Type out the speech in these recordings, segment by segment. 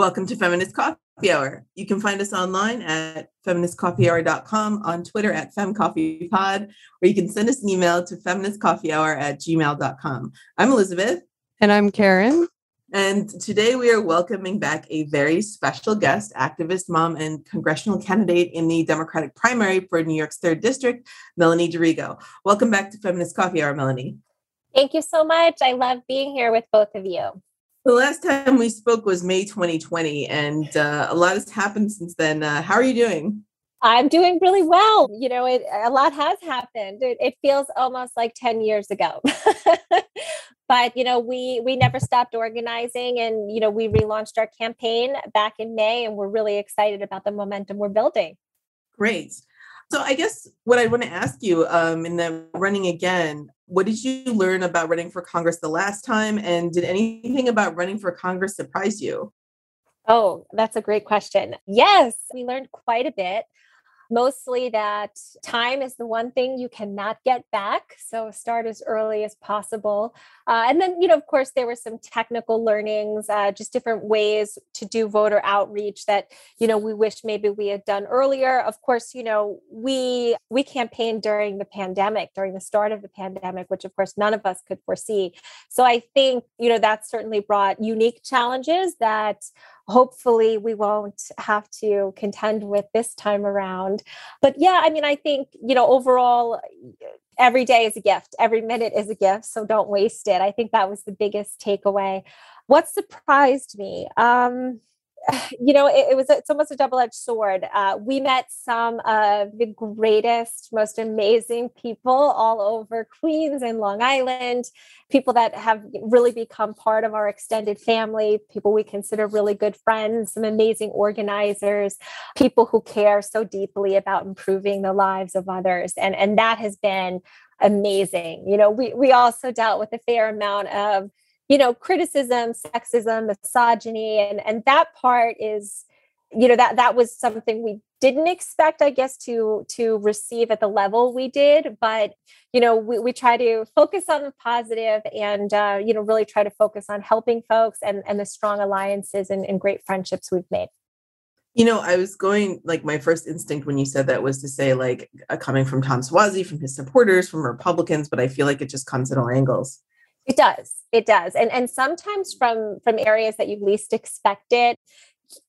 Welcome to Feminist Coffee Hour. You can find us online at feministcoffeehour.com, on Twitter at femcoffeepod, or you can send us an email to feministcoffeehour at gmail.com. I'm Elizabeth. And I'm Karen. And today we are welcoming back a very special guest, activist, mom, and congressional candidate in the Democratic primary for New York's 3rd District, Melanie D'Arrigo. Welcome back to Feminist Coffee Hour, Melanie. Thank you so much. I love being here with both of you. The last time we spoke was May 2020, and uh, a lot has happened since then. Uh, how are you doing? I'm doing really well. You know, it, a lot has happened. It, it feels almost like 10 years ago. but, you know, we we never stopped organizing and, you know, we relaunched our campaign back in May and we're really excited about the momentum we're building. Great. So I guess what I want to ask you um, in the running again, what did you learn about running for Congress the last time? And did anything about running for Congress surprise you? Oh, that's a great question. Yes, we learned quite a bit mostly that time is the one thing you cannot get back. So start as early as possible. Uh, and then, you know, of course, there were some technical learnings, uh, just different ways to do voter outreach that, you know, we wish maybe we had done earlier. Of course, you know, we we campaigned during the pandemic, during the start of the pandemic, which of course none of us could foresee. So I think, you know, that certainly brought unique challenges that hopefully we won't have to contend with this time around. But yeah, I mean, I think, you know, overall, every day is a gift, every minute is a gift. So don't waste it. I think that was the biggest takeaway. What surprised me? Um, you know, it, it, was it's almost a double-edged sword. Uh, we met some of the greatest, most amazing people all over Queens and Long Island, people that have really become part of our extended family, people we consider really good friends, some amazing organizers, people who care so deeply about improving the lives of others, and and that has been amazing. You know, we we also dealt with a fair amount of you know criticism sexism misogyny and and that part is you know that that was something we didn't expect i guess to to receive at the level we did but you know we, we try to focus on the positive and uh, you know really try to focus on helping folks and and the strong alliances and, and great friendships we've made you know, I was going like my first instinct when you said that was to say like uh, coming from Tom Suozzi, from his supporters, from Republicans, but I feel like it just comes at all angles. It does. It does. And and sometimes from from areas that you least expect it.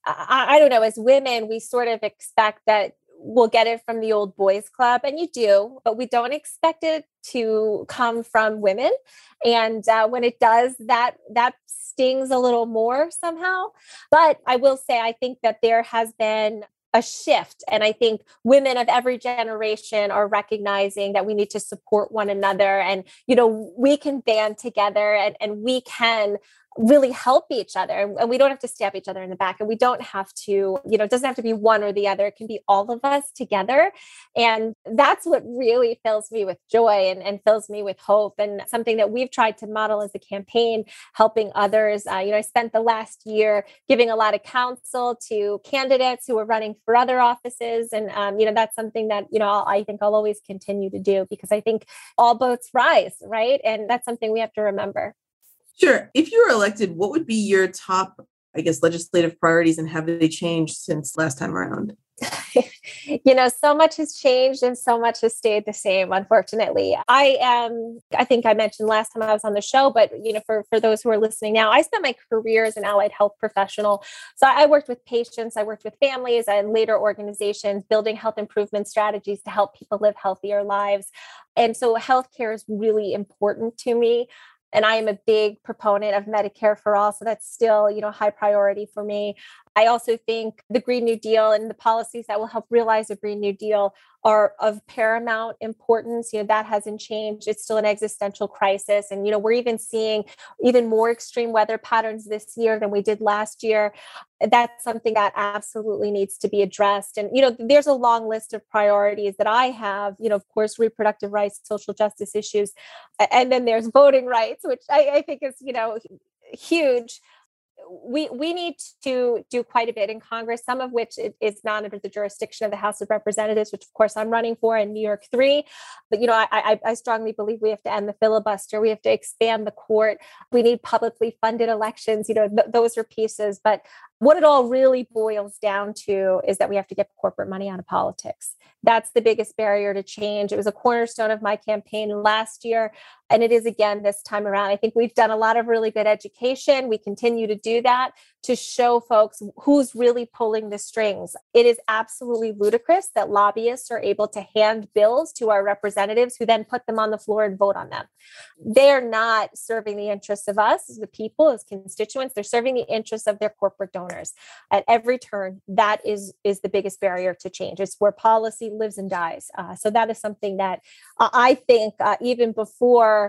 I, I don't know, as women, we sort of expect that we'll get it from the old boys club and you do but we don't expect it to come from women and uh, when it does that that stings a little more somehow but i will say i think that there has been a shift. And I think women of every generation are recognizing that we need to support one another. And, you know, we can band together and, and we can really help each other and we don't have to stab each other in the back and we don't have to you know it doesn't have to be one or the other it can be all of us together. And that's what really fills me with joy and, and fills me with hope and something that we've tried to model as a campaign helping others. Uh, you know i spent the last year giving a lot of counsel to candidates who were running for other offices and um, you know that's something that you know i think i'll always continue to do because i think all boats rise right? And that's something we have to remember Sure. If you were elected, what would be your top, I guess, legislative priorities and have they changed since last time around? you know, so much has changed and so much has stayed the same, unfortunately. I am, I think I mentioned last time I was on the show, but you know, for, for those who are listening now, I spent my career as an allied health professional. So I worked with patients, I worked with families and later organizations building health improvement strategies to help people live healthier lives. And so healthcare is really important to me and I am a big proponent of Medicare for all. So that's still, you know, high priority for me. I also think the Green New Deal and the policies that will help realize the Green New Deal are of paramount importance. You know, that hasn't changed. It's still an existential crisis. And, you know, we're even seeing even more extreme weather patterns this year than we did last year. That's something that absolutely needs to be addressed. And, you know, there's a long list of priorities that I have, you know, of course, reproductive rights, social justice issues, and then there's voting rights, which I, I think is, you know, huge we we need to do quite a bit in Congress, some of which is not under the jurisdiction of the House of Representatives, which of course I'm running for in New York three. But you know, I, I, strongly believe we have to end the filibuster. We have to expand the court. We need publicly funded elections. You know, th- those are pieces. But what it all really boils down to is that we have to get corporate money out of politics. That's the biggest barrier to change. It was a cornerstone of my campaign last year, and it is again this time around. I think we've done a lot of really good education. We continue to do that to show folks who's really pulling the strings. It is absolutely ludicrous that lobbyists are able to hand bills to our representatives who then put them on the floor and vote on them. They're not serving the interests of us as the people, as constituents. They're serving the interests of their corporate donors. At every turn, that is is the biggest barrier to change. It's where policy lives and dies. Uh, so that is something that uh, I think uh, even before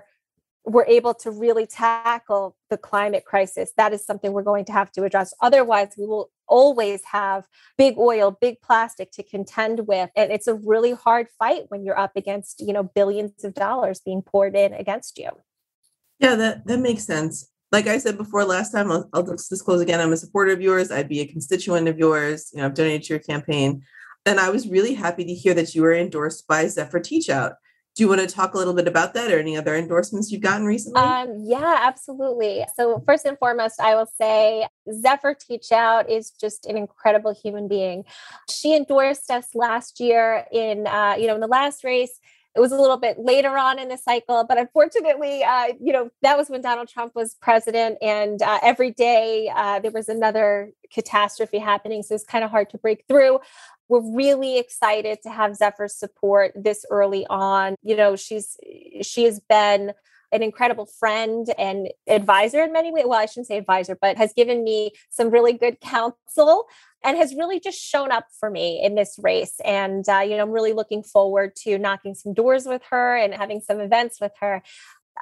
we're able to really tackle the climate crisis, that is something we're going to have to address. Otherwise, we will always have big oil, big plastic to contend with. And it's a really hard fight when you're up against, you know, billions of dollars being poured in against you. Yeah, that, that makes sense. Like I said before last time, I'll, I'll disclose again, I'm a supporter of yours. I'd be a constituent of yours. You know, I've donated to your campaign. And I was really happy to hear that you were endorsed by Zephyr Teachout do you want to talk a little bit about that or any other endorsements you've gotten recently? Um, yeah, absolutely. So, first and foremost, I will say Zephyr Teachout is just an incredible human being. She endorsed us last year in, uh, you know, in the last race. It was a little bit later on in the cycle, but unfortunately, uh, you know, that was when Donald Trump was president, and uh, every day uh, there was another catastrophe happening. So it's kind of hard to break through we're really excited to have Zephyr's support this early on. You know, she's she has been an incredible friend and advisor in many ways. Well, I shouldn't say advisor, but has given me some really good counsel and has really just shown up for me in this race. And, uh, you know, I'm really looking forward to knocking some doors with her and having some events with her.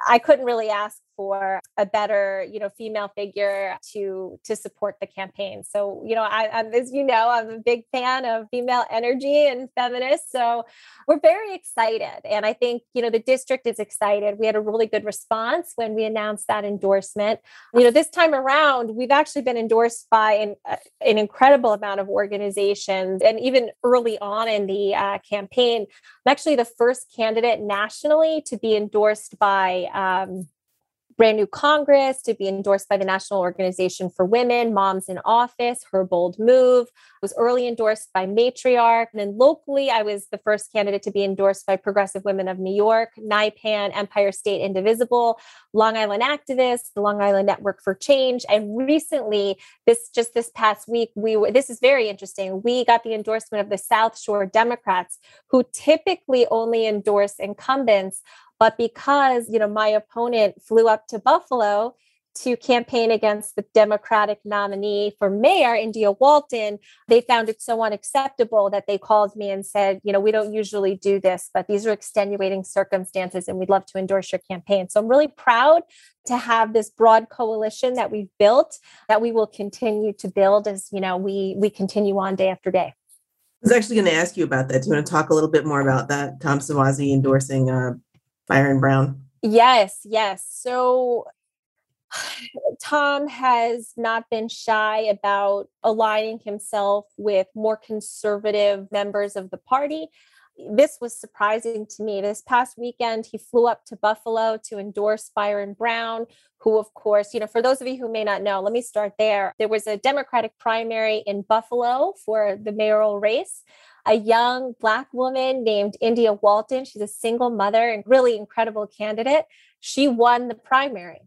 I couldn't really ask for a better, you know, female figure to to support the campaign. So, you know, I, I'm, as you know, I'm a big fan of female energy and feminists. So, we're very excited, and I think you know the district is excited. We had a really good response when we announced that endorsement. You know, this time around, we've actually been endorsed by an, uh, an incredible amount of organizations, and even early on in the uh, campaign, I'm actually the first candidate nationally to be endorsed by. Um, brand new Congress to be endorsed by the National Organization for Women, Moms in Office, Her Bold Move, was early endorsed by Matriarch. And then locally, I was the first candidate to be endorsed by Progressive Women of New York, NYPAN, Empire State Indivisible, Long Island Activists, the Long Island Network for Change. And recently, this just this past week, we were, this is very interesting. We got the endorsement of the South Shore Democrats, who typically only endorse incumbents but because, you know, my opponent flew up to Buffalo to campaign against the Democratic nominee for mayor, India Walton, they found it so unacceptable that they called me and said, you know, we don't usually do this, but these are extenuating circumstances and we'd love to endorse your campaign. So I'm really proud to have this broad coalition that we've built that we will continue to build as, you know, we we continue on day after day. I was actually going to ask you about that. Do you want to talk a little bit more about that? Tom Suozzi endorsing uh, Byron Brown? Yes, yes. So Tom has not been shy about aligning himself with more conservative members of the party. This was surprising to me. This past weekend, he flew up to Buffalo to endorse Byron Brown, who, of course, you know, for those of you who may not know, let me start there. There was a Democratic primary in Buffalo for the mayoral race a young Black woman named India Walton. She's a single mother and really incredible candidate. She won the primary.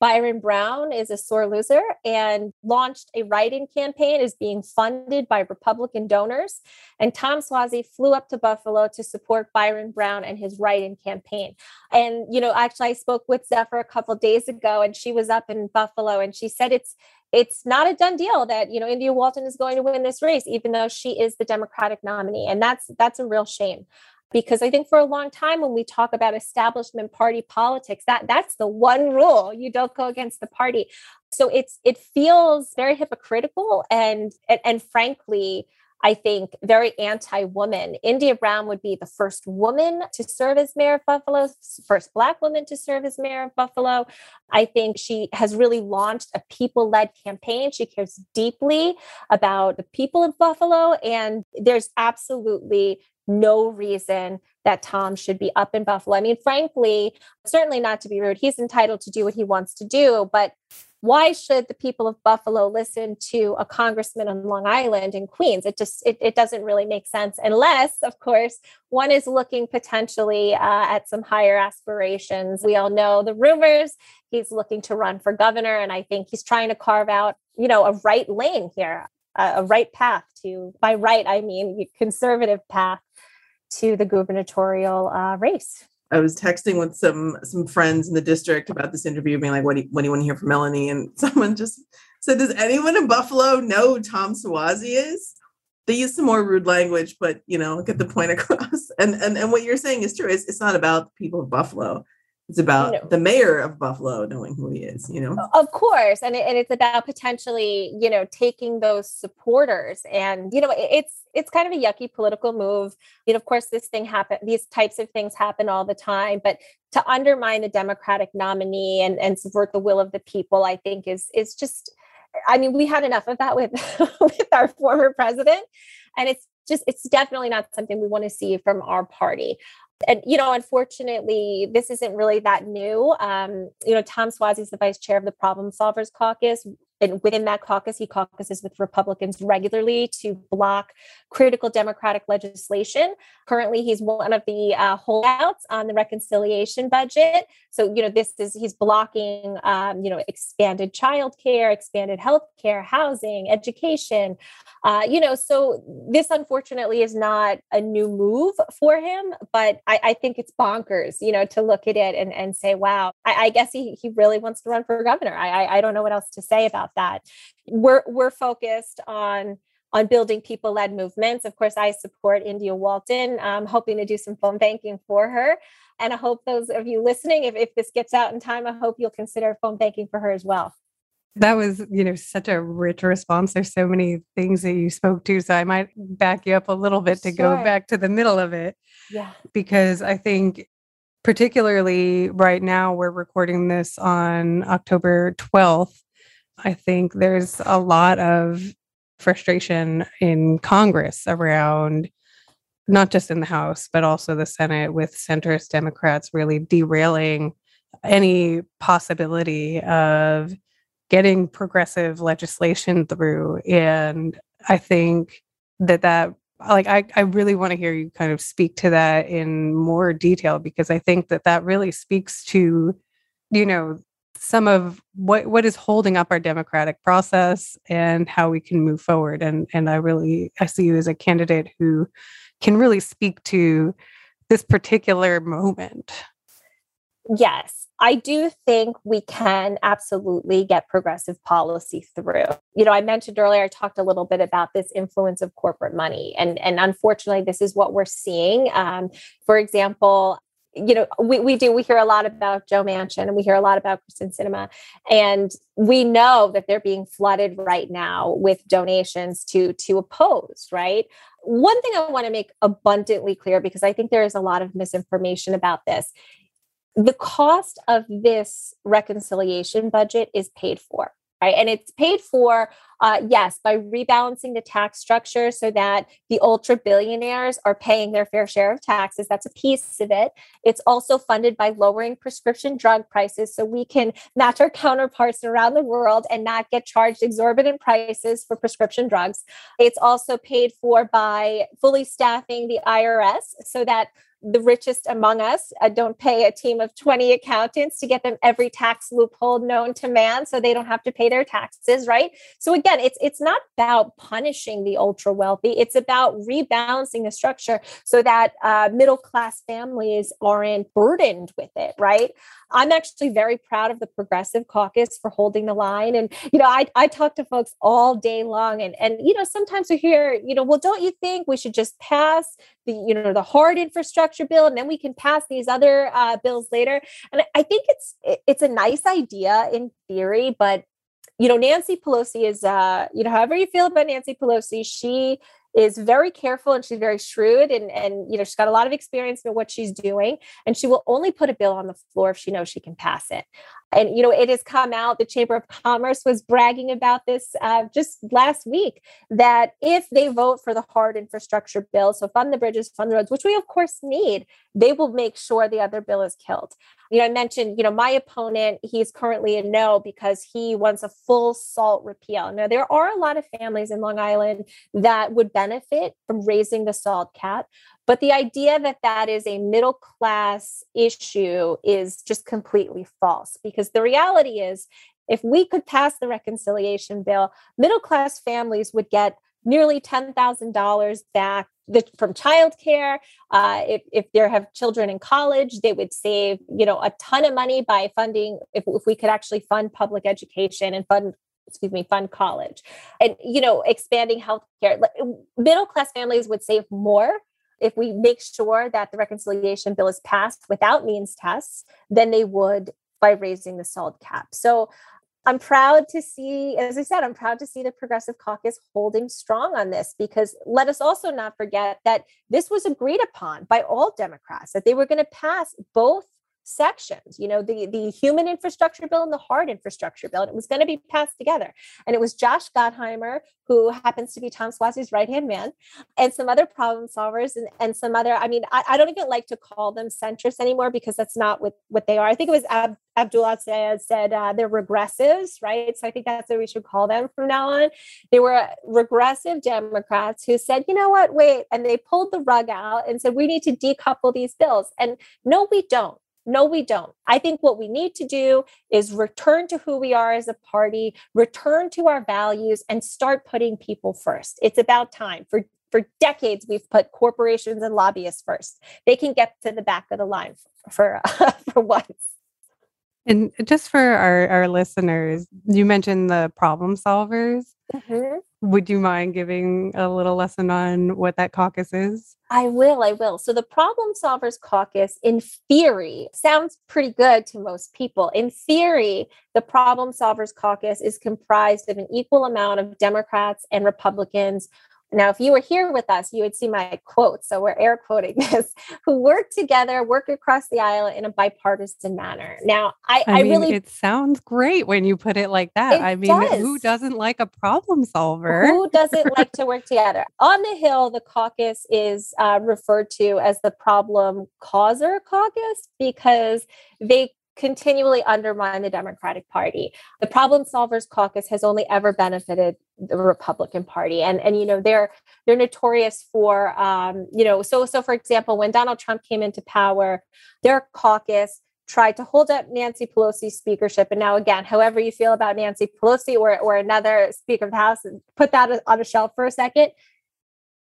Byron Brown is a sore loser and launched a write in campaign, is being funded by Republican donors. And Tom Suozzi flew up to Buffalo to support Byron Brown and his write in campaign. And, you know, actually, I spoke with Zephyr a couple days ago, and she was up in Buffalo and she said it's it's not a done deal that you know India Walton is going to win this race, even though she is the Democratic nominee, and that's that's a real shame because I think for a long time when we talk about establishment party politics, that that's the one rule you don't go against the party. So it's it feels very hypocritical and and, and frankly I think, very anti woman. India Brown would be the first woman to serve as mayor of Buffalo, first Black woman to serve as mayor of Buffalo. I think she has really launched a people led campaign. She cares deeply about the people of Buffalo. And there's absolutely no reason that Tom should be up in Buffalo. I mean, frankly, certainly not to be rude, he's entitled to do what he wants to do, but why should the people of Buffalo listen to a congressman on Long Island in Queens? It just it, it doesn't really make sense unless, of course, one is looking potentially uh, at some higher aspirations. We all know the rumors. He's looking to run for governor, and I think he's trying to carve out, you know, a right lane here, a, right path to. By right, I mean conservative path to the gubernatorial uh, race. I was texting with some some friends in the district about this interview, being like, "What do you, what do you want to hear from Melanie?" And someone just said, "Does anyone in Buffalo know Tom Suozzi is?" They use some more rude language, but you know, get the point across. And and and what you're saying is true. It's, it's not about the people of Buffalo. It's about no. the mayor of Buffalo knowing who he is, you know? Of course. And, it, and it's about potentially, you know, taking those supporters. And, you know, it's it's kind of a yucky political move. You know, of course, this thing happen, these types of things happen all the time, but to undermine the Democratic nominee and, and subvert the will of the people, I think is is just I mean, we had enough of that with with our former president. And it's just it's definitely not something we want to see from our party and you know unfortunately this isn't really that new um, you know tom suozzi is the vice chair of the problem solvers caucus and within that caucus, he caucuses with Republicans regularly to block critical Democratic legislation. Currently, he's one of the uh, holdouts on the reconciliation budget. So, you know, this is he's blocking, um, you know, expanded childcare, expanded health care, housing, education. Uh, you know, so this unfortunately is not a new move for him, but I think it's bonkers, you know, to look at it and, and say, wow, I, I guess he, he really wants to run for governor. I, I, I don't know what else to say about that. We're we're focused on on building people led movements. Of course, I support India Walton, I'm hoping to do some phone banking for her. And I hope those of you listening, if, if this gets out in time, I hope you'll consider phone banking for her as well. That was, you know, such a rich response. There's so many things that you spoke to. So I might back you up a little bit to sure. go back to the middle of it. Yeah. Because I think particularly right now we're recording this on October 12th I think there's a lot of frustration in Congress around not just in the House, but also the Senate with centrist Democrats really derailing any possibility of getting progressive legislation through. And I think that that like I, I really want to hear you kind of speak to that in more detail because I think that that really speaks to you know some of what what is holding up our democratic process and how we can move forward and and i really i see you as a candidate who can really speak to this particular moment yes i do think we can absolutely get progressive policy through you know i mentioned earlier i talked a little bit about this influence of corporate money and and unfortunately this is what we're seeing um, for example you know, we, we do, we hear a lot about Joe Manchin and we hear a lot about Kyrsten Sinema. And we know that they're being flooded right now with donations to to oppose, right? One thing I want to make abundantly clear, because I think there is a lot of misinformation about this. The cost of this reconciliation budget is paid for right? And it's paid for, uh, yes, by rebalancing the tax structure so that the ultra billionaires are paying their fair share of taxes. That's a piece of it. It's also funded by lowering prescription drug prices so we can match our counterparts around the world and not get charged exorbitant prices for prescription drugs. It's also paid for by fully staffing the IRS so that the richest among us uh, don't pay a team of 20 accountants to get them every tax loophole known to man so they don't have to pay their taxes right so again it's it's not about punishing the ultra wealthy it's about rebalancing the structure so that uh, middle class families aren't burdened with it right I'm actually very proud of the Progressive Caucus for holding the line. And, you know, I, I talk to folks all day long. And, and, you know, sometimes we hear, you know, well, don't you think we should just pass the, you know, the hard infrastructure bill and then we can pass these other uh, bills later? And I think it's, it's a nice idea in theory, but you know, Nancy Pelosi is, uh, you know, however you feel about Nancy Pelosi, she is very careful and she's very shrewd and and you know she's got a lot of experience in what she's doing and she will only put a bill on the floor if she knows she can pass it And, you know, it has come out, the Chamber of Commerce was bragging about this uh, just last week that if they vote for the hard infrastructure bill, so fund the bridges, fund the roads, which we of course need, they will make sure the other bill is killed. You know, I mentioned, you know, my opponent, he's currently a no because he wants a full SALT repeal. Now, there are a lot of families in Long Island that would benefit from raising the SALT cap, but the idea that that is a middle class issue is just completely false because the reality is if we could pass the reconciliation bill, middle class families would get nearly $10,000 back the, from childcare. Uh, if, if they have children in college, they would save, you know, a ton of money by funding, if, if we could actually fund public education and fund excuse me, fund college. And, you know, expanding healthcare. Middle class families would save more if we make sure that the reconciliation bill is passed without means tests than they would by raising the SALT cap. So I'm proud to see, as I said, I'm proud to see the Progressive Caucus holding strong on this because let us also not forget that this was agreed upon by all Democrats that they were going to pass both sections you know the the human infrastructure bill and the hard infrastructure bill and it was going to be passed together. And it was josh gottheimer who happens to be tom suozzi's right hand man and some other problem solvers and, and some other i mean I, I don't even like to call them centrists anymore because that's not what what they are. I think it was Ab, Abdul El-Sayed said uh, they're regressives right? So i think that's what we should call them from now on. They were regressive democrats who said you know what? Wait and they pulled the rug out and said we need to decouple these bills. And no we don't no, we don't. I think what we need to do is return to who we are as a party, return to our values, and start putting people first. It's about time. For, for decades, we've put corporations and lobbyists first. They can get to the back of the line for, for, for once. And just for our, our listeners, you mentioned the problem solvers. Mm-hmm. Would you mind giving a little lesson on what that caucus is? I will, I will. So, the Problem Solvers Caucus, in theory, sounds pretty good to most people. In theory, the Problem Solvers Caucus is comprised of an equal amount of Democrats and Republicans now, if you were here with us, you would see my quote. So we're air quoting this who work together, work across the aisle in a bipartisan manner. Now, I, I, I mean, really. It sounds great when you put it like that. I mean, does. who doesn't like a problem solver? Who doesn't like to work together? On the Hill, the caucus is uh, referred to as the problem causer caucus because they continually undermine the Democratic Party. The Problem Solvers Caucus has only ever benefited the Republican Party, and and you know they're they're notorious for um, you know so so for example when Donald Trump came into power, their caucus tried to hold up Nancy Pelosi's speakership. And now, again, however you feel about Nancy Pelosi or, or another Speaker of the House, put that on a shelf for a second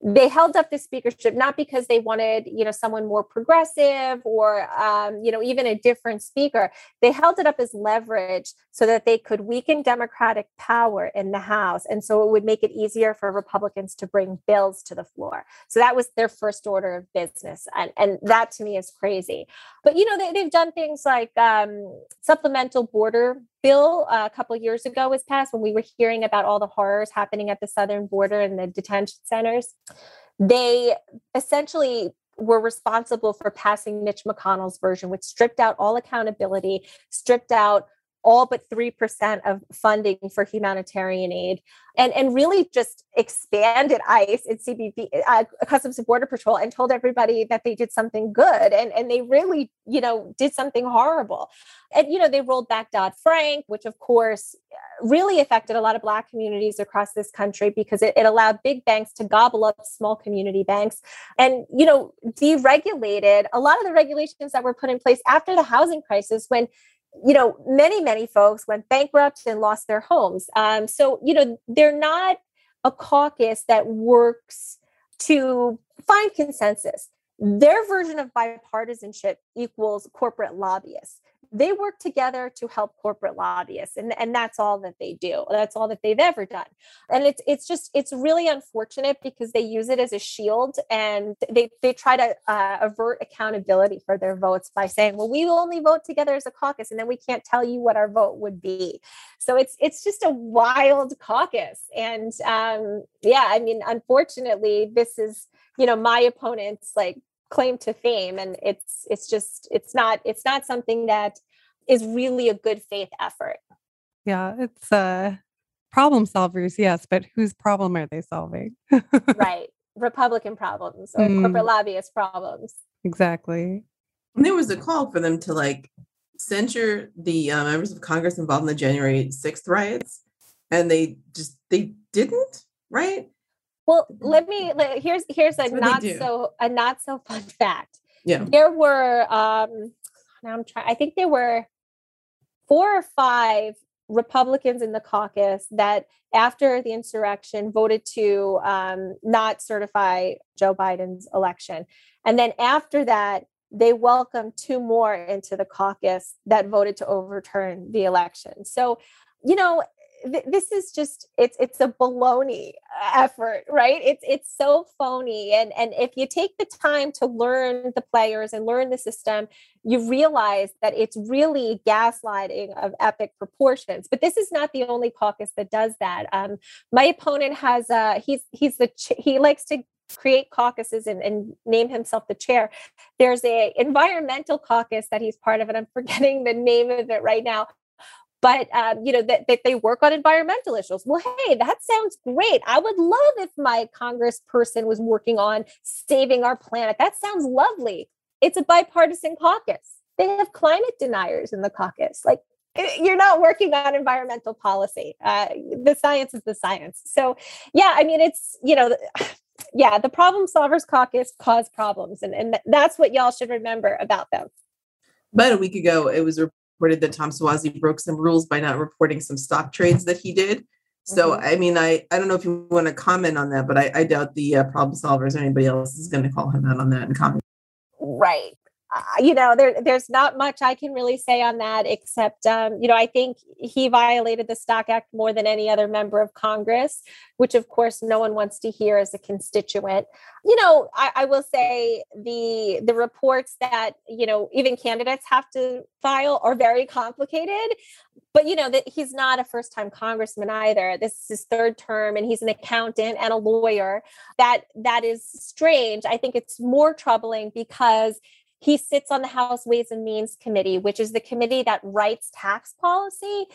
they held up the speakership not because they wanted you know someone more progressive or um, you know even a different speaker. They held it up as leverage so that they could weaken democratic power in the house and so it would make it easier for republicans to bring bills to the floor. So that was their first order of business and, and that to me is crazy. But you know they, they've done things like um, supplemental border bill uh, a couple years ago was passed when we were hearing about all the horrors happening at the southern border and the detention centers. They essentially were responsible for passing Mitch McConnell's version, which stripped out all accountability, stripped out all but 3% of funding for humanitarian aid and, and really just expanded ICE and CBP, uh, Customs and Border Patrol, and told everybody that they did something good. And, and they really, you know, did something horrible. And, you know, they rolled back Dodd Frank, which of course really affected a lot of Black communities across this country because it, it allowed big banks to gobble up small community banks and, you know, deregulated a lot of the regulations that were put in place after the housing crisis when you know, many, many folks went bankrupt and lost their homes. Um, so, you know, they're not a caucus that works to find consensus. Their version of bipartisanship equals corporate lobbyists they work together to help corporate lobbyists and, and that's all that they do that's all that they've ever done. And it's it's just it's really unfortunate because they use it as a shield and they they try to uh, avert accountability for their votes by saying well we will only vote together as a caucus and then we can't tell you what our vote would be. So it's it's just a wild caucus and um yeah i mean unfortunately this is you know my opponents like claim to fame and it's it's just it's not it's not something that is really a good faith effort. Yeah, it's uh problem solvers, yes, but whose problem are they solving? right. Republican problems or mm. corporate lobbyist problems. Exactly. And there was a call for them to like censure the uh, members of Congress involved in the January 6th riots, and they just they didn't, right? Well, let me here's here's a not so a not so fun fact. Yeah. There were um now I'm trying I think there were four or five Republicans in the caucus that after the insurrection voted to um, not certify Joe Biden's election. And then after that, they welcomed two more into the caucus that voted to overturn the election. So, you know, th- this is just it's it's a baloney effort, right? It's it's so phony. And and if you take the time to learn the players and learn the system, you realize that it's really gaslighting of epic proportions. But this is not the only caucus that does that. Um, my opponent has uh he's he's the ch- he likes to create caucuses and, and, name himself the chair. There's a environmental caucus that he's part of, and I'm forgetting the name of it right now. But um, you know that, that they work on environmental issues. Well, hey, that sounds great. I would love if my congressperson was working on saving our planet. That sounds lovely. It's a bipartisan caucus. They have climate deniers in the caucus. Like eh, you're not working on environmental policy. Uh, the science is the science. So, yeah, I mean, it's you know, yeah, the problem solvers caucus cause problems, and, and that's what y'all should remember about them. About a week ago, it was reported that Tom Suozzi broke some rules by not reporting some stock trades that he did. So, mm-hmm. I mean, I, I don't know if you want to comment on that, but I, I doubt the uh, problem solvers or anybody else is going to call him out on that and comment. Right you know, there there's not much I can really say on that, except um, you know, I think he violated the Stock Act more than any other member of Congress, which of course no one wants to hear as a constituent. You know, I, I will say the the reports that you know even candidates have to file are very complicated. But you know that he's not a first time congressman either. This is his third term, and he's an accountant and a lawyer. That that is strange. I think it's more troubling because he sits on the House Ways and Means Committee, which is the committee that writes tax policy.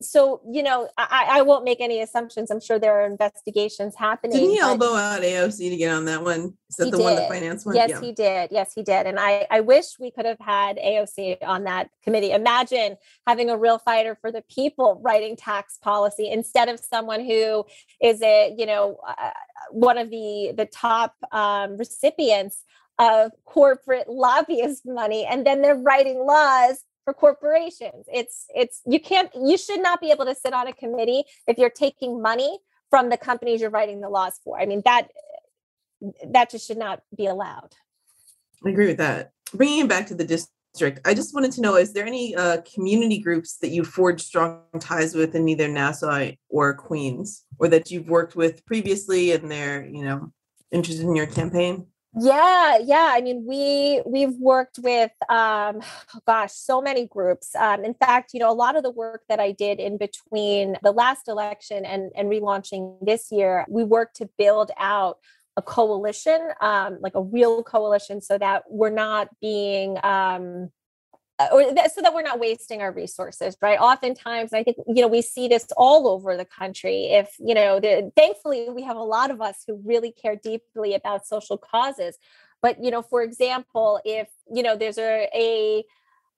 So, you know, I, I won't make any assumptions. I'm sure there are investigations happening. Didn't he elbow out AOC to get on that one? Is that the did. one, the finance one? Yes, yeah. he did. Yes, he did. And I, I wish we could have had AOC on that committee. Imagine having a real fighter for the people writing tax policy instead of someone who is a, you know, uh, one of the the top um, recipients of corporate lobbyist money and then they're writing laws for corporations. It's it's you can't you should not be able to sit on a committee if you're taking money from the companies you're writing the laws for. I mean that that just should not be allowed. I agree with that. Bringing it back to the district i just wanted to know is there any uh, community groups that you forged strong ties with in either nassau or queens or that you've worked with previously and they're you know interested in your campaign yeah yeah i mean we we've worked with um gosh so many groups um in fact you know a lot of the work that i did in between the last election and and relaunching this year we worked to build out a coalition um like a real coalition so that we're not being um Uh, or that, so that we're not wasting our resources right? Oftentimes i think you know we see this all over the country. If you know the, thankfully we have a lot of us who really care deeply about social causes. But you know for example if you know there's a, a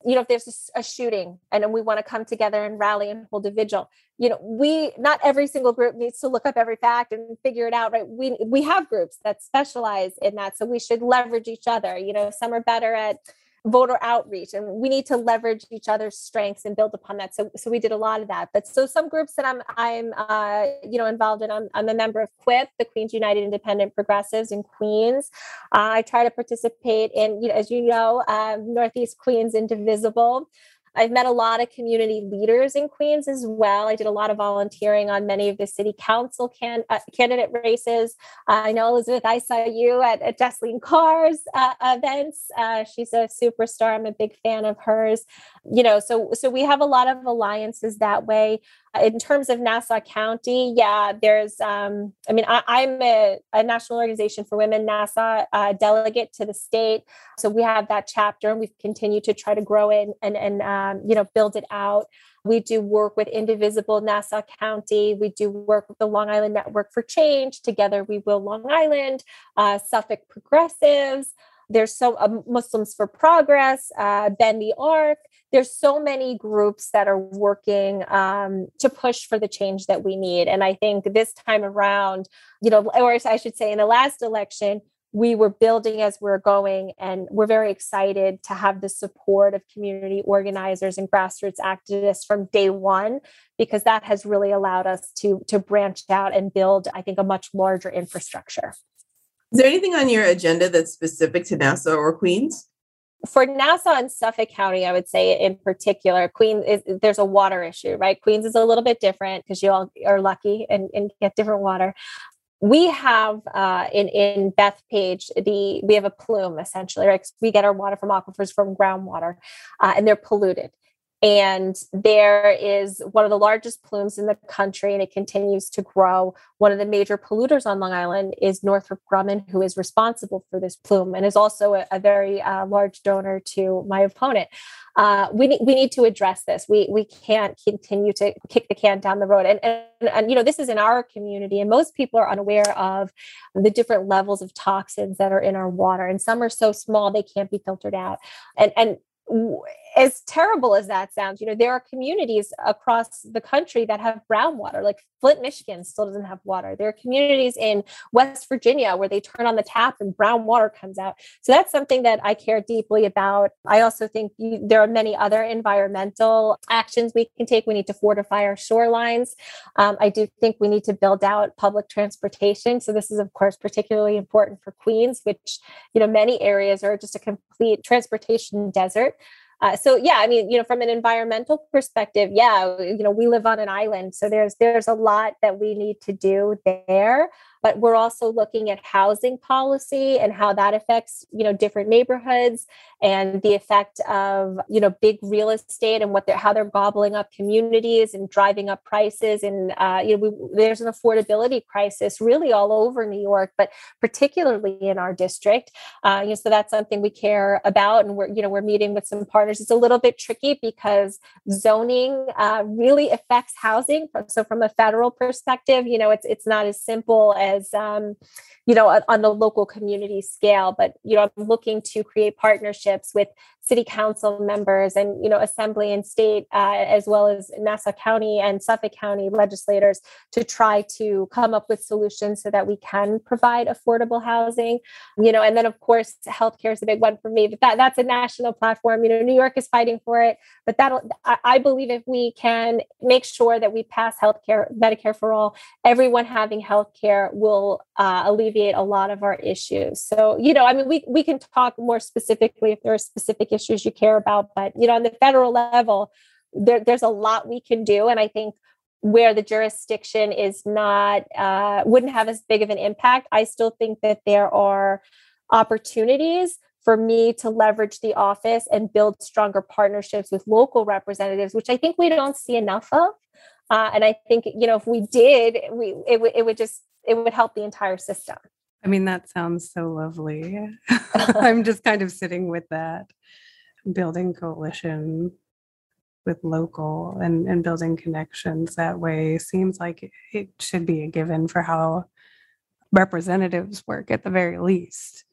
you know if there's a, a shooting and then we want to come together and rally and hold a vigil you know we not every single group needs to look up every fact and figure it out right? We we have groups that specialize in that so we should leverage each other. You know some are better at voter outreach and we need to leverage each other's strengths and build upon that. So so we did a lot of that. But so some groups that i'm i'm uh, you know involved in I'm, I'm a member of quip the queens united independent progressives in queens. Uh, i try to participate in you know as you know um, northeast queens indivisible I've met a lot of community leaders in Queens as well. I did a lot of volunteering on many of the city council can, uh, candidate races. Uh, I know Elizabeth, I saw you at, at Jaslin Kaur's uh, events. Uh, she's a superstar. I'm a big fan of hers. You know, so so we have a lot of alliances that way. In terms of Nassau County, yeah, there's, um, I mean, I, am a, a, National Organization for Women Nassau uh, delegate to the state. So we have that chapter and we've continued to try to grow it and, and um, you know, build it out. We do work with Indivisible Nassau County. We do work with the Long Island Network for Change. Together, we will Long Island, uh, Suffolk Progressives. There's so uh, Muslims for Progress, uh, Bend the Arc there's so many groups that are working um, to push for the change that we need. And I think this time around, you know, or I should say, in the last election, we were building as we're going, and we're very excited to have the support of community organizers and grassroots activists from day one, because that has really allowed us to to branch out and build, I think, a much larger infrastructure. Is there anything on your agenda that's specific to Nassau or Queens? For Nassau and Suffolk County, I would say in particular, Queens is there's a water issue, right? Queens is a little bit different because you all are lucky and, and get different water. We have uh, in in Bethpage the we have a plume essentially, right? We get our water from aquifers from groundwater, uh, and they're polluted and there is one of the largest plumes in the country and it continues to grow. One of the major polluters on long island is northrop grumman who is responsible for this plume and is also a, a very uh, large donor to my opponent. Uh, we, need, we need to address this. We, we can't continue to kick the can down the road. And, and, and you know this is in our community and most people are unaware of the different levels of toxins that are in our water. And some are so small they can't be filtered out. And and as terrible as that sounds, you know, there are communities across the country that have brown water, like Flint, Michigan still doesn't have water. There are communities in West Virginia where they turn on the tap and brown water comes out. So that's something that I care deeply about. I also think you, there are many other environmental actions we can take. We need to fortify our shorelines. Um, I do think we need to build out public transportation. So this is, of course, particularly important for Queens, which, you know, many areas are just a complete transportation desert. Uh, so yeah, I mean, you know, from an environmental perspective, yeah, you know, we live on an island, so there's there's a lot that we need to do there but we're also looking at housing policy and how that affects you know different neighborhoods and the effect of you know big real estate and what they're how they're gobbling up communities and driving up prices and uh, you know we, there's an affordability crisis really all over new york but particularly in our district. Uh, you know so that's something we care about and we're you know we're meeting with some partners. It's a little bit tricky because zoning uh, really affects housing. So from a federal perspective you know it's it's not as simple as as um, you know on the local community scale but you know i'm looking to create partnerships with city council members and you know assembly and state uh, as well as nassau county and suffolk county legislators to try to come up with solutions so that we can provide affordable housing you know and then of course healthcare is a big one for me but that, that's a national platform. You know new york is fighting for it but that I, I believe if we can make sure that we pass healthcare medicare for all everyone having healthcare will uh, alleviate a lot of our issues. So you know i mean we, we can talk more specifically if there are specific issues you care about. But you know, on the federal level, there, there's a lot we can do, and I think where the jurisdiction is not uh, wouldn't have as big of an impact. I still think that there are opportunities for me to leverage the office and build stronger partnerships with local representatives, which I think we don't see enough of. Uh, and I think you know if we did, we it, w- it would just it would help the entire system. I mean, that sounds so lovely. I'm just kind of sitting with that building coalition with local and, and building connections that way seems like it should be a given for how representatives work at the very least.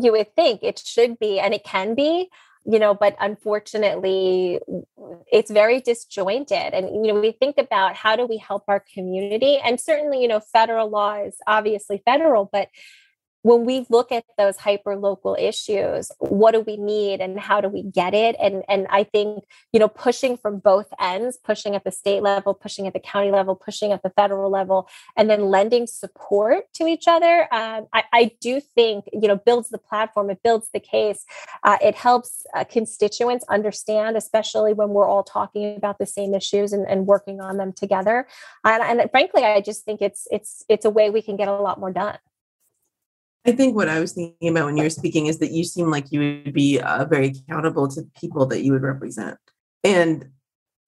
You would think it should be, and it can be, you know, but unfortunately, it's very disjointed. And, you know, we think about how do we help our community? And certainly, you know, federal law is obviously federal, but when we look at those hyper local issues what do we need and how do we get it? And and i think you know pushing from both ends pushing at the state level pushing at the county level pushing at the federal level and then lending support to each other um, I, I, do think you know builds the platform it builds the case uh, it helps uh, constituents understand especially when we're all talking about the same issues and, and working on them together. And, and frankly i just think it's it's it's a way we can get a lot more done I think what I was thinking about when you were speaking is that you seem like you would be uh, very accountable to the people that you would represent. And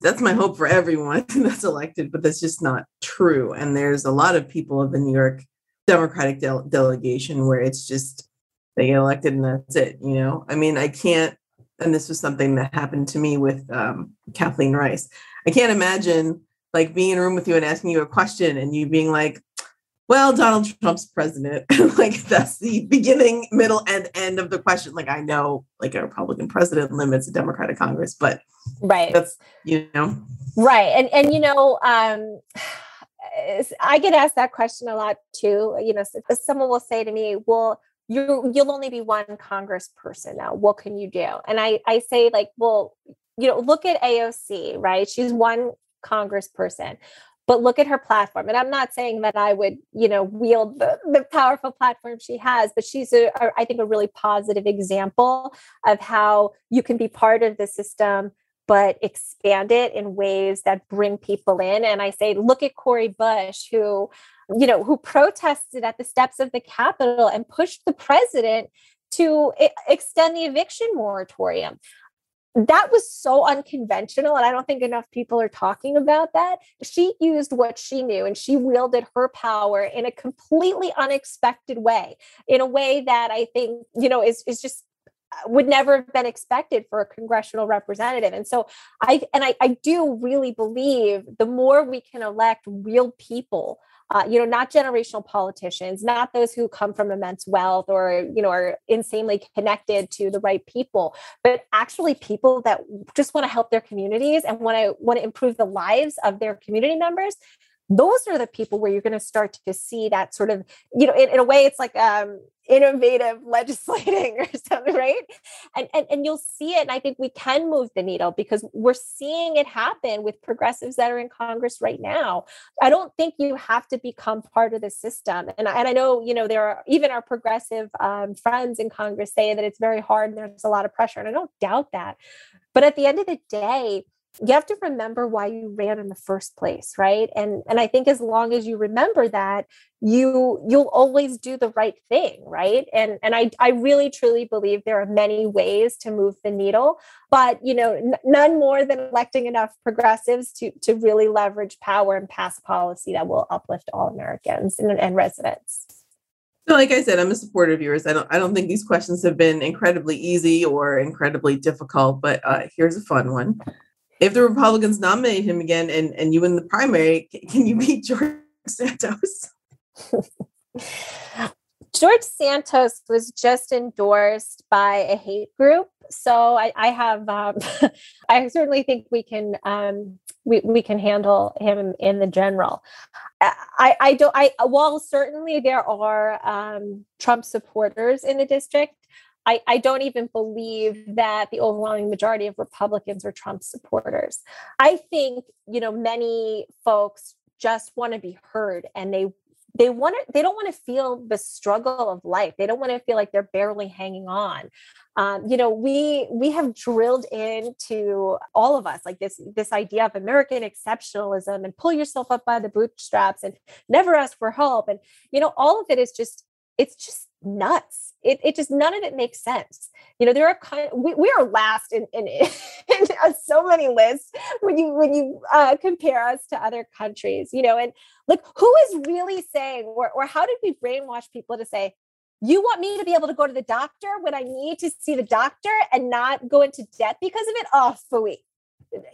that's my hope for everyone that's elected, but that's just not true. And there's a lot of people of the New York Democratic de- delegation where it's just they get elected and that's it. You know, I mean, I can't. And this was something that happened to me with um, Kathleen Rice. I can't imagine like being in a room with you and asking you a question and you being like, well, Donald Trump's president. like that's the beginning, middle, and end of the question. Like I know like a Republican president limits a Democratic Congress, but right. That's you know. Right. And and you know, um I get asked that question a lot too. You know, someone will say to me, well, you you'll only be one congress person now. What can you do? And I I say like, well, you know, look at AOC, right? She's one congressperson but look at her platform. And i'm not saying that i would you know wield the, the powerful platform she has but she's a, a, I think a really positive example of how you can be part of the system but expand it in ways that bring people in. And i say look at cori bush who you know who protested at the steps of the capitol and pushed the president to eh, extend the eviction moratorium that was so unconventional and i don't think enough people are talking about that. She used what she knew and she wielded her power in a completely unexpected way in a way that i think you know is, is just uh, would never have been expected for a congressional representative. And so i and I, I do really believe the more we can elect real people uh, you know, not generational politicians, not those who come from immense wealth or, you know, are insanely connected to the right people, but actually people that just want to help their communities and want to want to improve the lives of their community members those are the people where you're going to start to see that sort of you know in, in a way it's like um innovative legislating or something right? And, and and you'll see it and i think we can move the needle because we're seeing it happen with progressives that are in congress right now. I don't think you have to become part of the system and, and i know you know there are even our progressive um, friends in congress say that it's very hard and there's a lot of pressure and i don't doubt that. But at the end of the day you have to remember why you ran in the first place right? And and i think as long as you remember that you you'll always do the right thing right? And and i i really truly believe there are many ways to move the needle but you know n- none more than electing enough progressives to to really leverage power and pass policy that will uplift all americans and, and residents. So like I said, I'm a supporter of yours. I don't I don't think these questions have been incredibly easy or incredibly difficult, but uh, here's a fun one if the Republicans nominate him again and, and you win the primary, can you beat George Santos? George Santos was just endorsed by a hate group. So I, I have, um, I certainly think we can, um, we, we can handle him in the general. I, I don't, I, while certainly there are um, Trump supporters in the district, I, I don't even believe that the overwhelming majority of Republicans are Trump supporters. I think, you know, many folks just want to be heard and they they want to they don't want to feel the struggle of life. They don't want to feel like they're barely hanging on. Um, you know we we have drilled into all of us like this this idea of american exceptionalism and pull yourself up by the bootstraps and never ask for help. And you know all of it is just it's just nuts. It, it just none of it makes sense. You know, there are kind of, we, we are last in, in, in so many lists when you when you uh, compare us to other countries. You know, and like who is really saying or or how did we brainwash people to say you want me to be able to go to the doctor when I need to see the doctor and not go into debt because of it? Oh, phooey.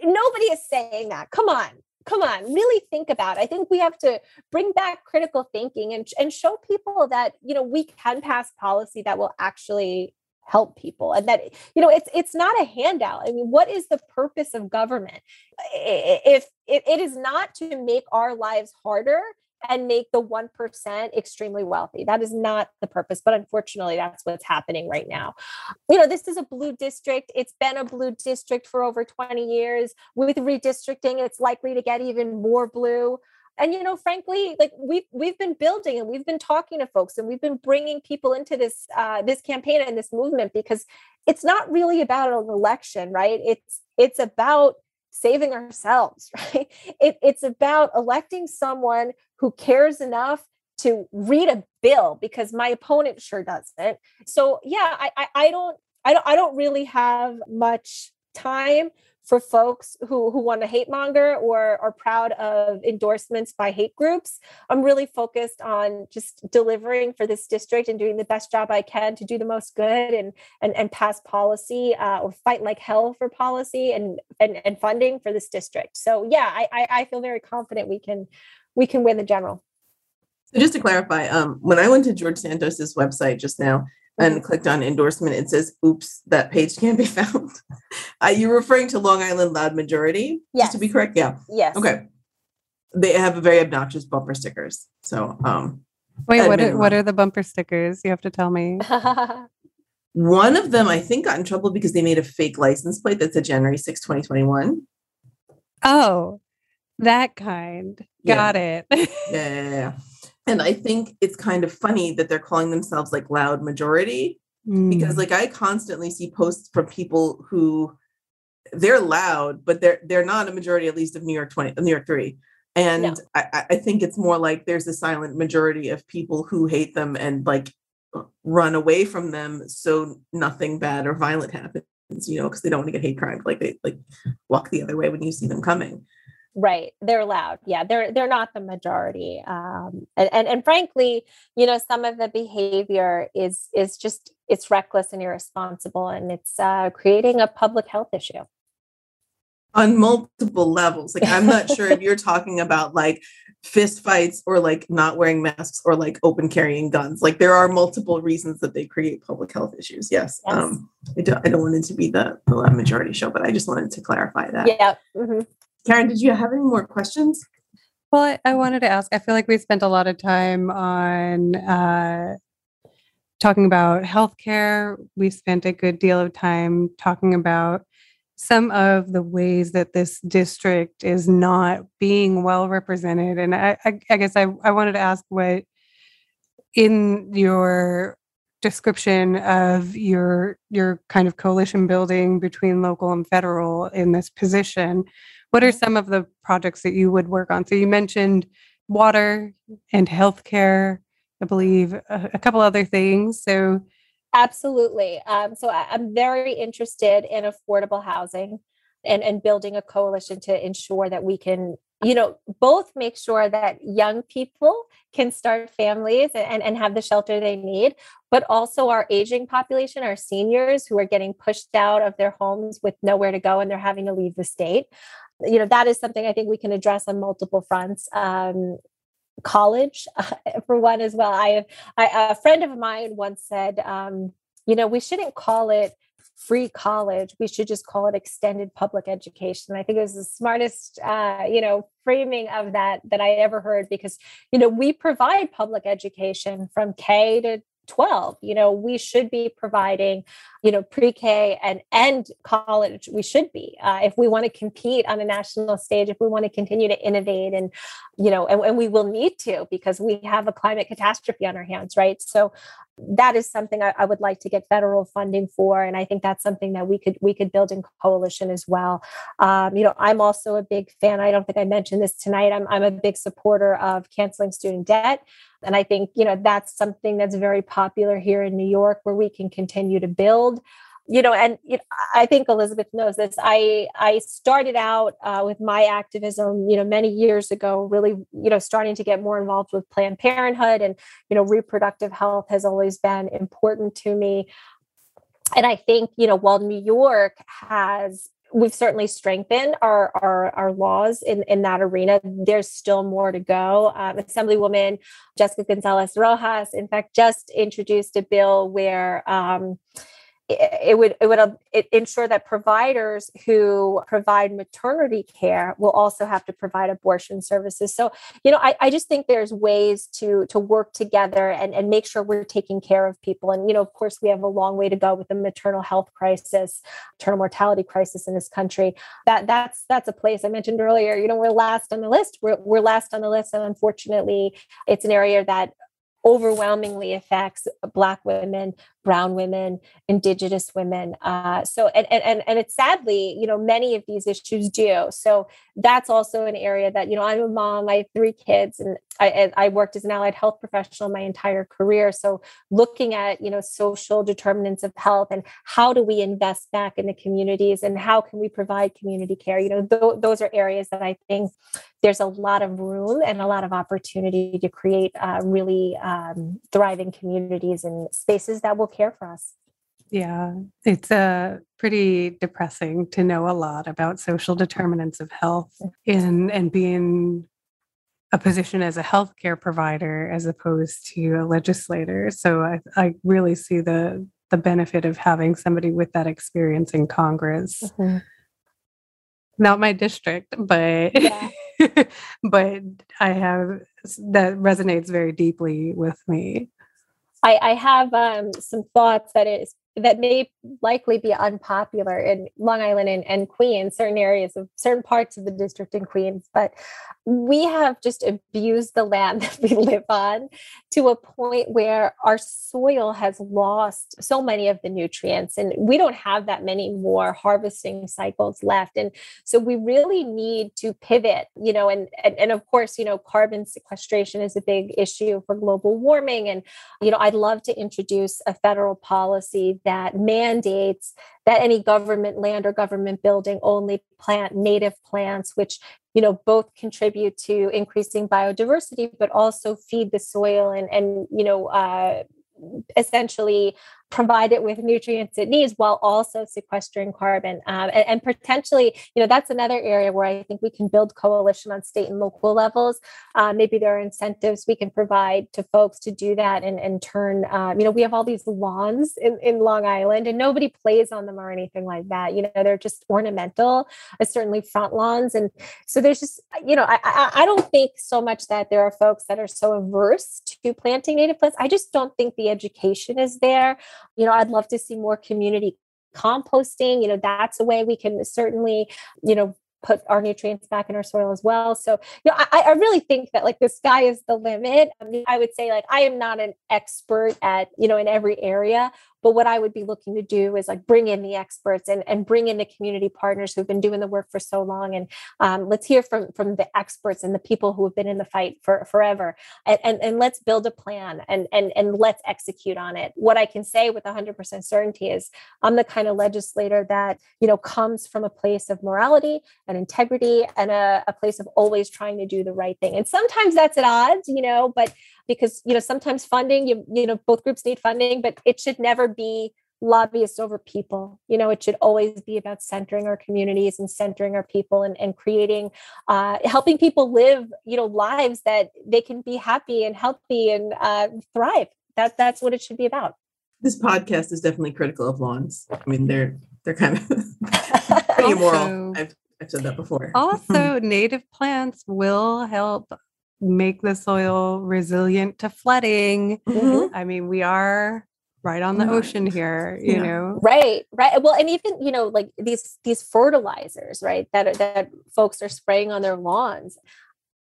Nobody is saying that. Come on come on really think about it. i think we have to bring back critical thinking and, and show people that you know we can pass policy that will actually help people and that you know it's it's not a handout i mean what is the purpose of government if it, it is not to make our lives harder and make the 1% extremely wealthy. That is not the purpose, but unfortunately, that's what's happening right now. You know, this is a blue district. It's been a blue district for over 20 years. With redistricting, it's likely to get even more blue. And you know, frankly, like we've we've been building and we've been talking to folks and we've been bringing people into this uh, this campaign and this movement because it's not really about an election, right? It's it's about saving ourselves, right? It, it's about electing someone who cares enough to read a bill because my opponent sure doesn't. So yeah, I, I, I don't I don't I don't really have much time for folks who who want to hate monger or are proud of endorsements by hate groups. I'm really focused on just delivering for this district and doing the best job I can to do the most good and and, and pass policy uh, or fight like hell for policy and, and and funding for this district. So yeah, I I, I feel very confident we can we can win the general. So just to clarify, um, when I went to George Santos's website just now, and mm-hmm. clicked on endorsement, it says, oops, that page can't be found. Are you referring to Long Island Loud Majority? Yes. to be correct? Yeah. Yes. Okay. They have very obnoxious bumper stickers. So, um, wait, what are, what are the bumper stickers? You have to tell me. One of them, I think, got in trouble because they made a fake license plate that said January 6, 2021. Oh, that kind. Got yeah. it. yeah, yeah, yeah. And I think it's kind of funny that they're calling themselves like loud majority mm. because like I constantly see posts from people who they're loud, but they're they're not a majority at least of New York 20 New York 3. And no. I, I think it's more like there's a silent majority of people who hate them and like run away from them so nothing bad or violent happens, you know, because they don't want to get hate crime. Like they like walk the other way when you see them coming right they're loud yeah they're they're not the majority um and, and and frankly you know some of the behavior is is just it's reckless and irresponsible and it's uh creating a public health issue on multiple levels like i'm not sure if you're talking about like fist fights or like not wearing masks or like open carrying guns like there are multiple reasons that they create public health issues yes, yes. um I don't, I don't want it to be the, the majority show but i just wanted to clarify that yeah mm-hmm. Karen, did you have any more questions? Well, I, I wanted to ask. I feel like we spent a lot of time on uh, talking about healthcare. We spent a good deal of time talking about some of the ways that this district is not being well represented. And I, I, I guess I, I wanted to ask what, in your description of your your kind of coalition building between local and federal in this position what are some of the projects that you would work on? So you mentioned water and healthcare, I believe, a, a couple other things. So absolutely. Um, so I, I'm very interested in affordable housing and, and building a coalition to ensure that we can you know both make sure that young people can start families and, and have the shelter they need but also our aging population our seniors who are getting pushed out of their homes with nowhere to go and they're having to leave the state you know that is something i think we can address on multiple fronts. Um, college uh, for one as well. I, I a friend of mine once said um, you know we shouldn't call it free college. We should just call it extended public education. I think it was the smartest uh, you know framing of that that i ever heard because you know we provide public education from k to 12 you know we should be providing you know pre-k and and college we should be. Uh, if we want to compete on a national stage if we want to continue to innovate and you know and, and we will need to because we have a climate catastrophe on our hands right? So that is something I, I, would like to get federal funding for and i think that's something that we could we could build in coalition as well. Um, you know i'm also a big fan i don't think i mentioned this tonight i'm, I'm a big supporter of canceling student debt and i think you know that's something that's very popular here in new york where we can continue to build. You know and you know, i think elizabeth knows this. I i started out uh, with my activism you know many years ago really you know starting to get more involved with planned parenthood and you know reproductive health has always been important to me. And i think you know while new york has we've certainly strengthened our our, our laws in, in that arena. There's still more to go. Um, Assemblywoman Jessica Gonzalez Rojas, in fact, just introduced a bill where um, it would it would uh, ensure that providers who provide maternity care will also have to provide abortion services. So you know i, I just think there's ways to to work together and, and make sure we're taking care of people. And you know of course we have a long way to go with the maternal health crisis maternal mortality crisis in this country. That that's that's a place i mentioned earlier you know we're last on the list. We're, we're last on the list and unfortunately it's an area that overwhelmingly affects black women brown women indigenous women uh, so and, and and it's sadly you know many of these issues do. So that's also an area that you know i'm a mom i have three kids and I, I worked as an allied health professional my entire career. So looking at you know social determinants of health and how do we invest back in the communities and how can we provide community care you know th- those are areas that i think there's a lot of room and a lot of opportunity to create uh, really um, thriving communities and spaces that will care for us. Yeah, it's uh, pretty depressing to know a lot about social determinants of health and and being a position as a healthcare provider as opposed to a legislator. So I, I really see the the benefit of having somebody with that experience in Congress. Mm-hmm. Not my district, but yeah. but I have that resonates very deeply with me. I, I have um, some thoughts that is that may likely be unpopular in Long Island and, and Queens, certain areas of certain parts of the district in Queens, but we have just abused the land that we live on to a point where our soil has lost so many of the nutrients and we don't have that many more harvesting cycles left and so we really need to pivot you know and and, and of course you know carbon sequestration is a big issue for global warming and you know i'd love to introduce a federal policy that mandates that any government land or government building only plant native plants which you know both contribute to increasing biodiversity but also feed the soil and and you know uh, essentially provide it with nutrients it needs while also sequestering carbon um, and, and, potentially you know that's another area where i think we can build coalition on state and local levels. Uh, maybe there are incentives we can provide to folks to do that and, and turn uh, you know we have all these lawns in, in long island and nobody plays on them or anything like that. You know they're just ornamental uh, certainly front lawns. And so there's just you know I, I, I don't think so much that there are folks that are so averse to planting native plants. I just don't think the education is there you know i'd love to see more community composting you know that's a way we can certainly you know put our nutrients back in our soil as well. So, you know, I, I, really think that like the sky is the limit. I mean, I would say like I am not an expert at, you know, in every area, but what I would be looking to do is like bring in the experts and, and bring in the community partners who've been doing the work for so long. And um, let's hear from, from the experts and the people who have been in the fight for forever. And, and, and let's build a plan and, and, and let's execute on it. What I can say with 100% certainty is I'm the kind of legislator that, you know, comes from a place of morality and integrity and a, a place of always trying to do the right thing. And sometimes that's at odds, you know, but because you know sometimes funding you you know both groups need funding but it should never be lobbyists over people. You know it should always be about centering our communities and centering our people and, and creating uh, helping people live you know lives that they can be happy and healthy and uh, thrive. That that's what it should be about. This podcast is definitely critical of lawns. I mean they're they're kind of pretty immoral. I've, I've said that before. also native plants will help make the soil resilient to flooding. Mm-hmm. I mean, we are right on the ocean here, you yeah. know. Right, right. Well, and even, you know, like these these fertilizers, right, that that folks are spraying on their lawns.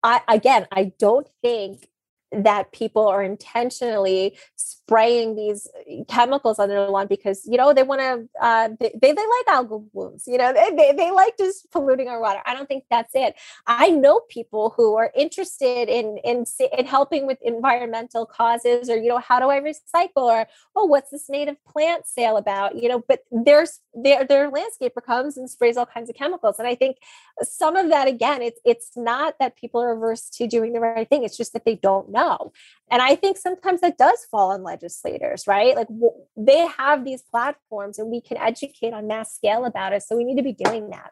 I again, I don't think that people are intentionally spraying these uh, chemicals on their lawn because you know they want to uh, they, they, they like algal blooms you know they, they, they like just polluting our water. I don't think that's it. I know people who are interested in in in helping with environmental causes or you know how do i recycle or oh what's this native plant sale about you know but there's their their landscaper comes and sprays all kinds of chemicals. And i think some of that again it's it's not that people are averse to doing the right thing. It's just that they don't know know. And I think sometimes that does fall on legislators, right? Like w- they have these platforms and we can educate on mass scale about it. So we need to be doing that.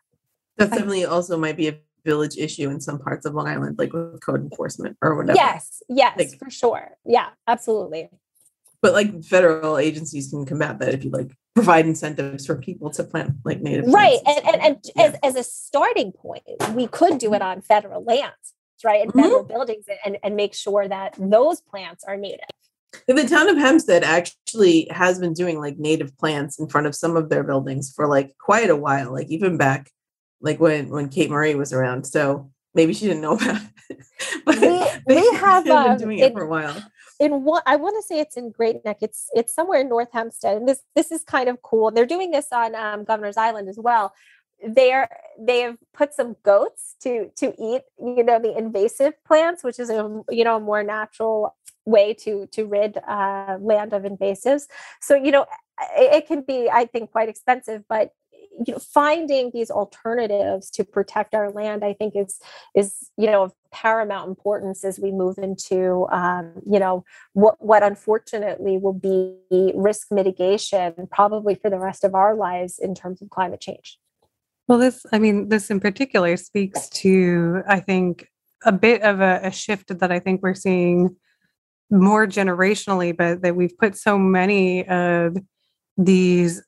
That definitely also might be a village issue in some parts of Long Island, like with code enforcement or whatever. Yes, yes, like, for sure. Yeah, absolutely. But like federal agencies can combat that if you like provide incentives for people to plant like native right and and, and yeah. as, as a starting point we could do it on federal lands right, and federal mm-hmm. buildings and, and make sure that those plants are native. The town of Hempstead actually has been doing like native plants in front of some of their buildings for like quite a while, like even back like when when Kate Murray was around. So maybe she didn't know about it. but we, we have been um, doing it, it, for a while. in what I want to say it's in Great Neck. It's it's somewhere in North Hempstead, and this this is kind of cool. They're doing this on um, Governor's Island as well. They are they have put some goats to to eat you know the invasive plants, which is a you know a more natural way to to rid uh, land of invasives. So you know it, it can be I think quite expensive, but you know finding these alternatives to protect our land i think is is you know of paramount importance as we move into um, you know what what unfortunately will be risk mitigation probably for the rest of our lives in terms of climate change well this i mean this in particular speaks to i think a bit of a, a shift that i think we're seeing more generationally but that we've put so many of these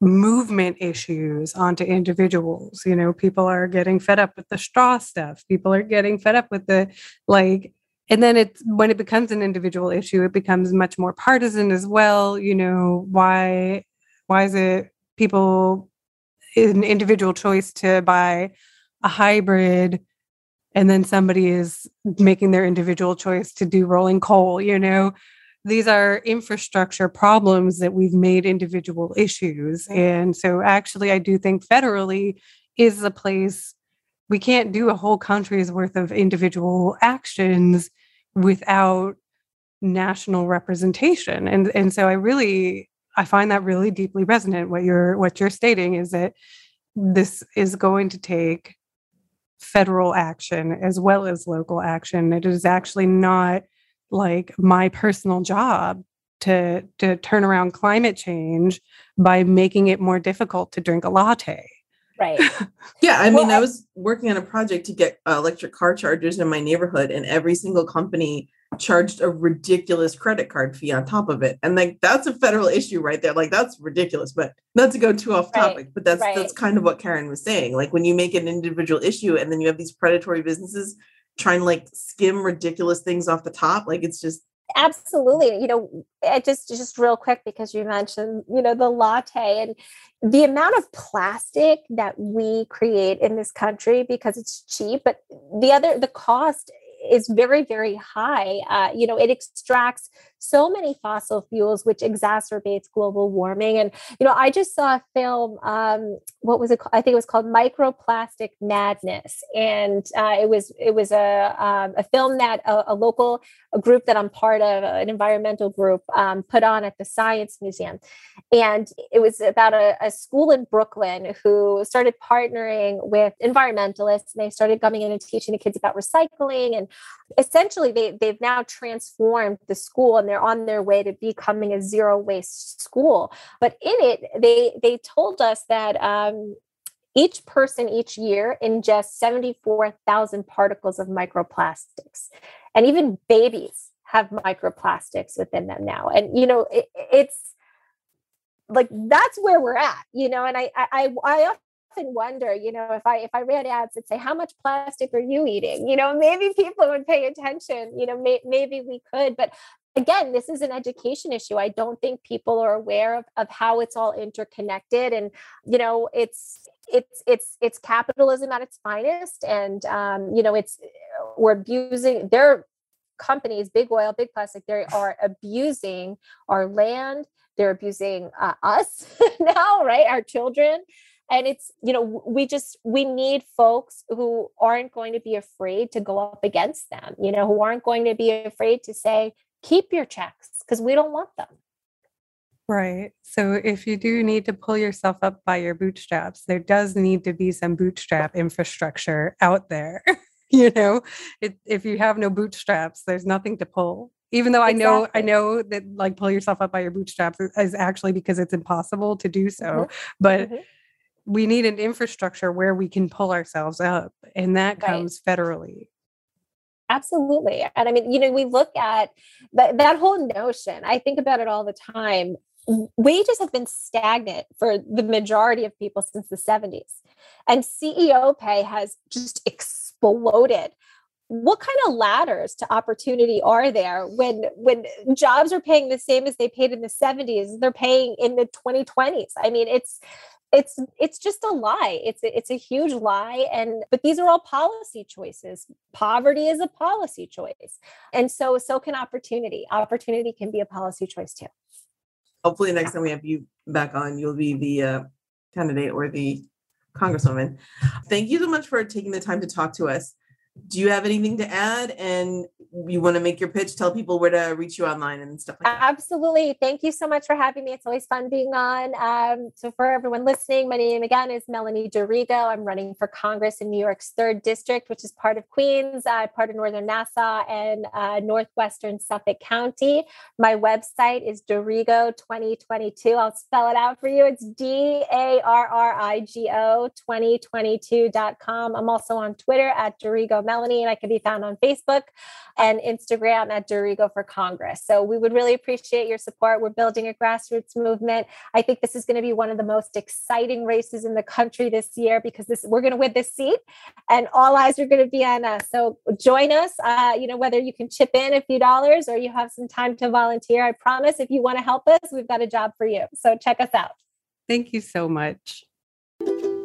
movement issues onto individuals. You know, people are getting fed up with the straw stuff. People are getting fed up with the like and then it's when it becomes an individual issue, it becomes much more partisan as well. You know, why why is it people an individual choice to buy a hybrid and then somebody is making their individual choice to do rolling coal, you know? these are infrastructure problems that we've made individual issues. And so, actually, I do think federally is a place we can't do a whole country's worth of individual actions without national representation. And, and so, I really I find that really deeply resonant. What you're what you're stating is that this is going to take federal action as well as local action. It is actually not like my personal job to to turn around climate change by making it more difficult to drink a latte right yeah i mean i was working on a project to get uh, electric car chargers in my neighborhood and every single company charged a ridiculous credit card fee on top of it and like that's a federal issue right there like that's ridiculous but not to go too off topic right. but that's right. that's kind of what karen was saying like when you make an individual issue and then you have these predatory businesses trying to like skim ridiculous things off the top. Like it's just absolutely you know just just real quick because you mentioned you know the latte and the amount of plastic that we create in this country because it's cheap but the other the cost is very very high uh, you know it extracts so many fossil fuels which exacerbates global warming and you know i just saw a film um, what was it called? i think it was called microplastic madness and uh, it was it was a, um, a film that a, a, local a group that i'm part of an environmental group um, put on at the science museum and it was about a, a school in brooklyn who started partnering with environmentalists and they started coming in and teaching the kids about recycling and essentially they, they've now transformed the school and they're on their way to becoming a zero waste school. But in it they they told us that um, each person each year ingests 74,000 particles of microplastics. And even babies have microplastics within them now. And you know it, it's like that's where we're at you know? And i i i often wonder, you know, if I if I ran ads that say how much plastic are you eating, you know, maybe people would pay attention. You know, may, maybe we could, but again, this is an education issue. I don't think people are aware of of how it's all interconnected, and you know, it's it's it's it's capitalism at its finest, and um, you know, it's we're abusing their companies, big oil, big plastic, they are abusing our land. They're abusing uh, us now, right? Our children and it's you know we just we need folks who aren't going to be afraid to go up against them you know who aren't going to be afraid to say keep your checks because we don't want them. Right. So if you do need to pull yourself up by your bootstraps there does need to be some bootstrap infrastructure out there you know? It, if you have no bootstraps there's nothing to pull. Even though i know i know that like pull yourself up by your bootstraps is actually because it's impossible to do so mm-hmm. but mm-hmm we need an infrastructure where we can pull ourselves up and that comes right. federally. Absolutely and i mean you know we look at that, that whole notion i think about it all the time wages have been stagnant for the majority of people since the 70s and ceo pay has just exploded. What kind of ladders to opportunity are there when when jobs are paying the same as they paid in the 70s they're paying in the 2020s i mean it's it's it's just a lie. It's it's a huge lie and but these are all policy choices. Poverty is a policy choice and so so can opportunity. Opportunity can be a policy choice too. Hopefully next time we have you back on you'll be the uh, candidate or the congresswoman. Thank you so much for taking the time to talk to us do you have anything to add? And you want to make your pitch tell people where to reach you online and stuff like that? Absolutely. Thank you so much for having me. It's always fun being on. Um, so for everyone listening my name again is melanie D'Arrigo. I'm running for congress in new york's third district which is part of queens uh, part of northern nassau and uh, northwestern suffolk county. My website is D'Arrigo 2022 i'll spell it out for you. It's d-a-r-r-i-g-o 2022.com i'm also on twitter at D'Arrigo Melanie, and I can be found on Facebook and Instagram at D'Arrigo for Congress. So we would really appreciate your support. We're building a grassroots movement. I think this is going to be one of the most exciting races in the country this year because this we're going to win this seat, and all eyes are going to be on us. So join us. Uh, you know whether you can chip in a few dollars or you have some time to volunteer. I promise, if you want to help us, we've got a job for you. So check us out. Thank you so much.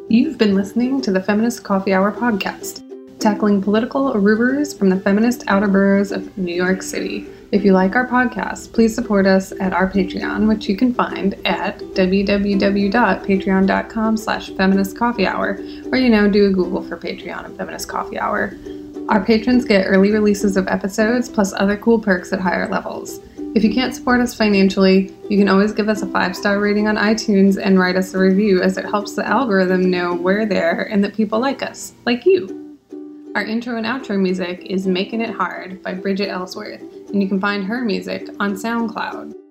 You've been listening to the Feminist Coffee Hour podcast tackling political arubers from the feminist outer boroughs of New York City. If you like our podcast, please support us at our Patreon, which you can find at www.patreon.com slash feminist coffee hour, or, you know, do a Google for Patreon and Feminist Coffee Hour. Our patrons get early releases of episodes, plus other cool perks at higher levels. If you can't support us financially, you can always give us a five star rating on iTunes and write us a review as it helps the algorithm know we're there and that people like us, like you. Our intro and outro music is Making It Hard by Bridget Ellsworth, and you can find her music on SoundCloud.